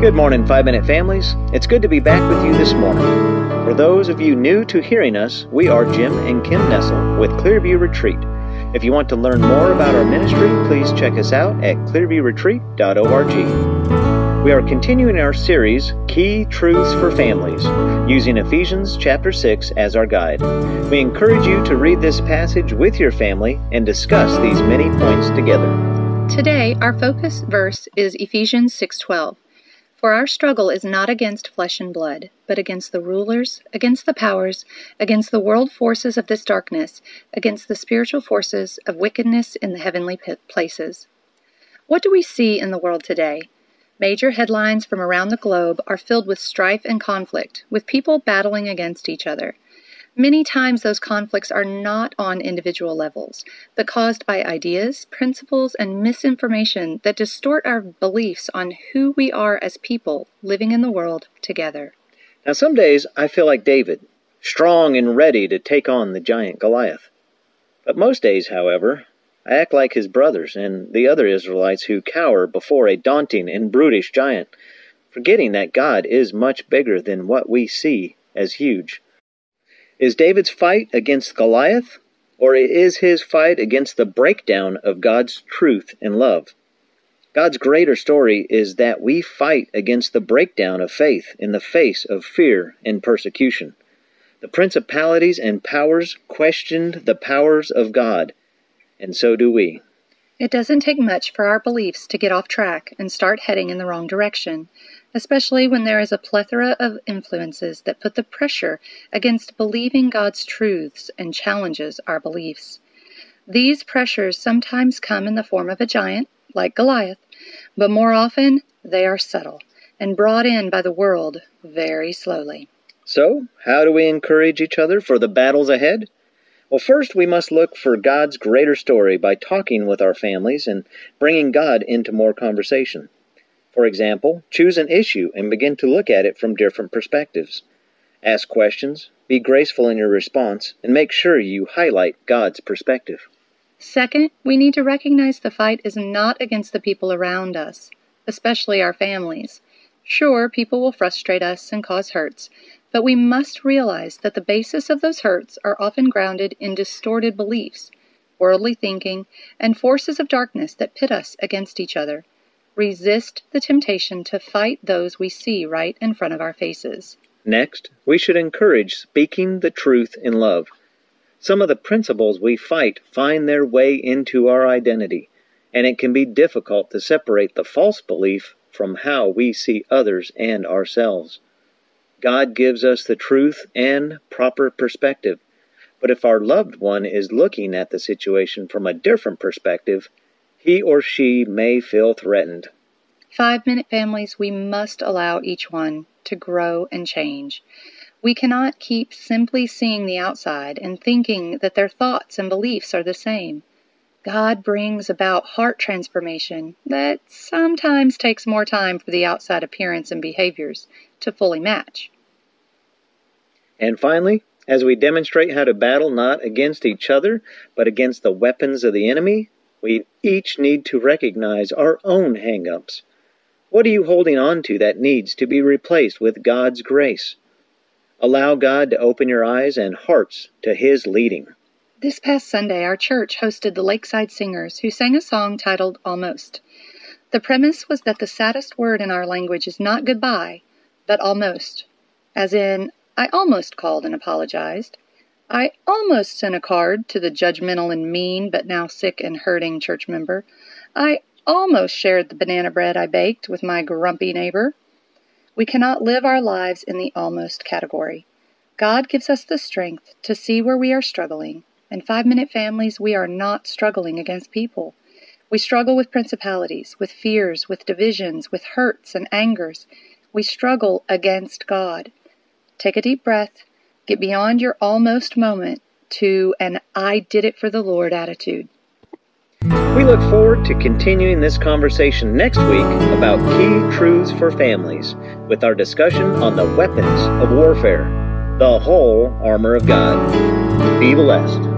Good morning, Five Minute Families. It's good to be back with you this morning. For those of you new to hearing us, we are Jim and Kim Nessel with Clearview Retreat. If you want to learn more about our ministry, please check us out at clearviewretreat.org. We are continuing our series, Key Truths for Families, using Ephesians chapter 6 as our guide. We encourage you to read this passage with your family and discuss these many points together. Today, our focus verse is Ephesians 6:12. For our struggle is not against flesh and blood, but against the rulers, against the powers, against the world forces of this darkness, against the spiritual forces of wickedness in the heavenly places. What do we see in the world today? Major headlines from around the globe are filled with strife and conflict, with people battling against each other. Many times those conflicts are not on individual levels, but caused by ideas, principles, and misinformation that distort our beliefs on who we are as people living in the world together. Now, some days I feel like David, strong and ready to take on the giant Goliath. But most days, however, I act like his brothers and the other Israelites who cower before a daunting and brutish giant, forgetting that God is much bigger than what we see as huge. Is David's fight against Goliath, or is his fight against the breakdown of God's truth and love? God's greater story is that we fight against the breakdown of faith in the face of fear and persecution. The principalities and powers questioned the powers of God, and so do we. It doesn't take much for our beliefs to get off track and start heading in the wrong direction especially when there is a plethora of influences that put the pressure against believing God's truths and challenges our beliefs. These pressures sometimes come in the form of a giant, like Goliath, but more often they are subtle and brought in by the world very slowly. So, how do we encourage each other for the battles ahead? Well, first, we must look for God's greater story by talking with our families and bringing God into more conversation. For example, choose an issue and begin to look at it from different perspectives. Ask questions, be graceful in your response, and make sure you highlight God's perspective. Second, we need to recognize the fight is not against the people around us, especially our families. Sure, people will frustrate us and cause hurts, but we must realize that the basis of those hurts are often grounded in distorted beliefs, worldly thinking, and forces of darkness that pit us against each other resist the temptation to fight those we see right in front of our faces. Next, we should encourage speaking the truth in love. Some of the principles we fight find their way into our identity, and it can be difficult to separate the false belief from how we see others and ourselves. God gives us the truth and proper perspective, but if our loved one is looking at the situation from a different perspective, he or she may feel threatened. Five minute families, we must allow each one to grow and change. We cannot keep simply seeing the outside and thinking that their thoughts and beliefs are the same. God brings about heart transformation that sometimes takes more time for the outside appearance and behaviors to fully match. And finally, as we demonstrate how to battle not against each other, but against the weapons of the enemy, we each need to recognize our own hang-ups. What are you holding on to that needs to be replaced with God's grace? Allow God to open your eyes and hearts to His leading. This past Sunday, our church hosted the Lakeside Singers, who sang a song titled Almost. The premise was that the saddest word in our language is not goodbye, but almost, as in, I almost called and apologized. I almost sent a card to the judgmental and mean, but now sick and hurting church member. I almost shared the banana bread I baked with my grumpy neighbor. We cannot live our lives in the almost category. God gives us the strength to see where we are struggling. In five minute families, we are not struggling against people. We struggle with principalities, with fears, with divisions, with hurts and angers. We struggle against God. Take a deep breath Get beyond your almost moment to an I did it for the Lord attitude. We look forward to continuing this conversation next week about key truths for families with our discussion on the weapons of warfare, the whole armor of God. Be blessed.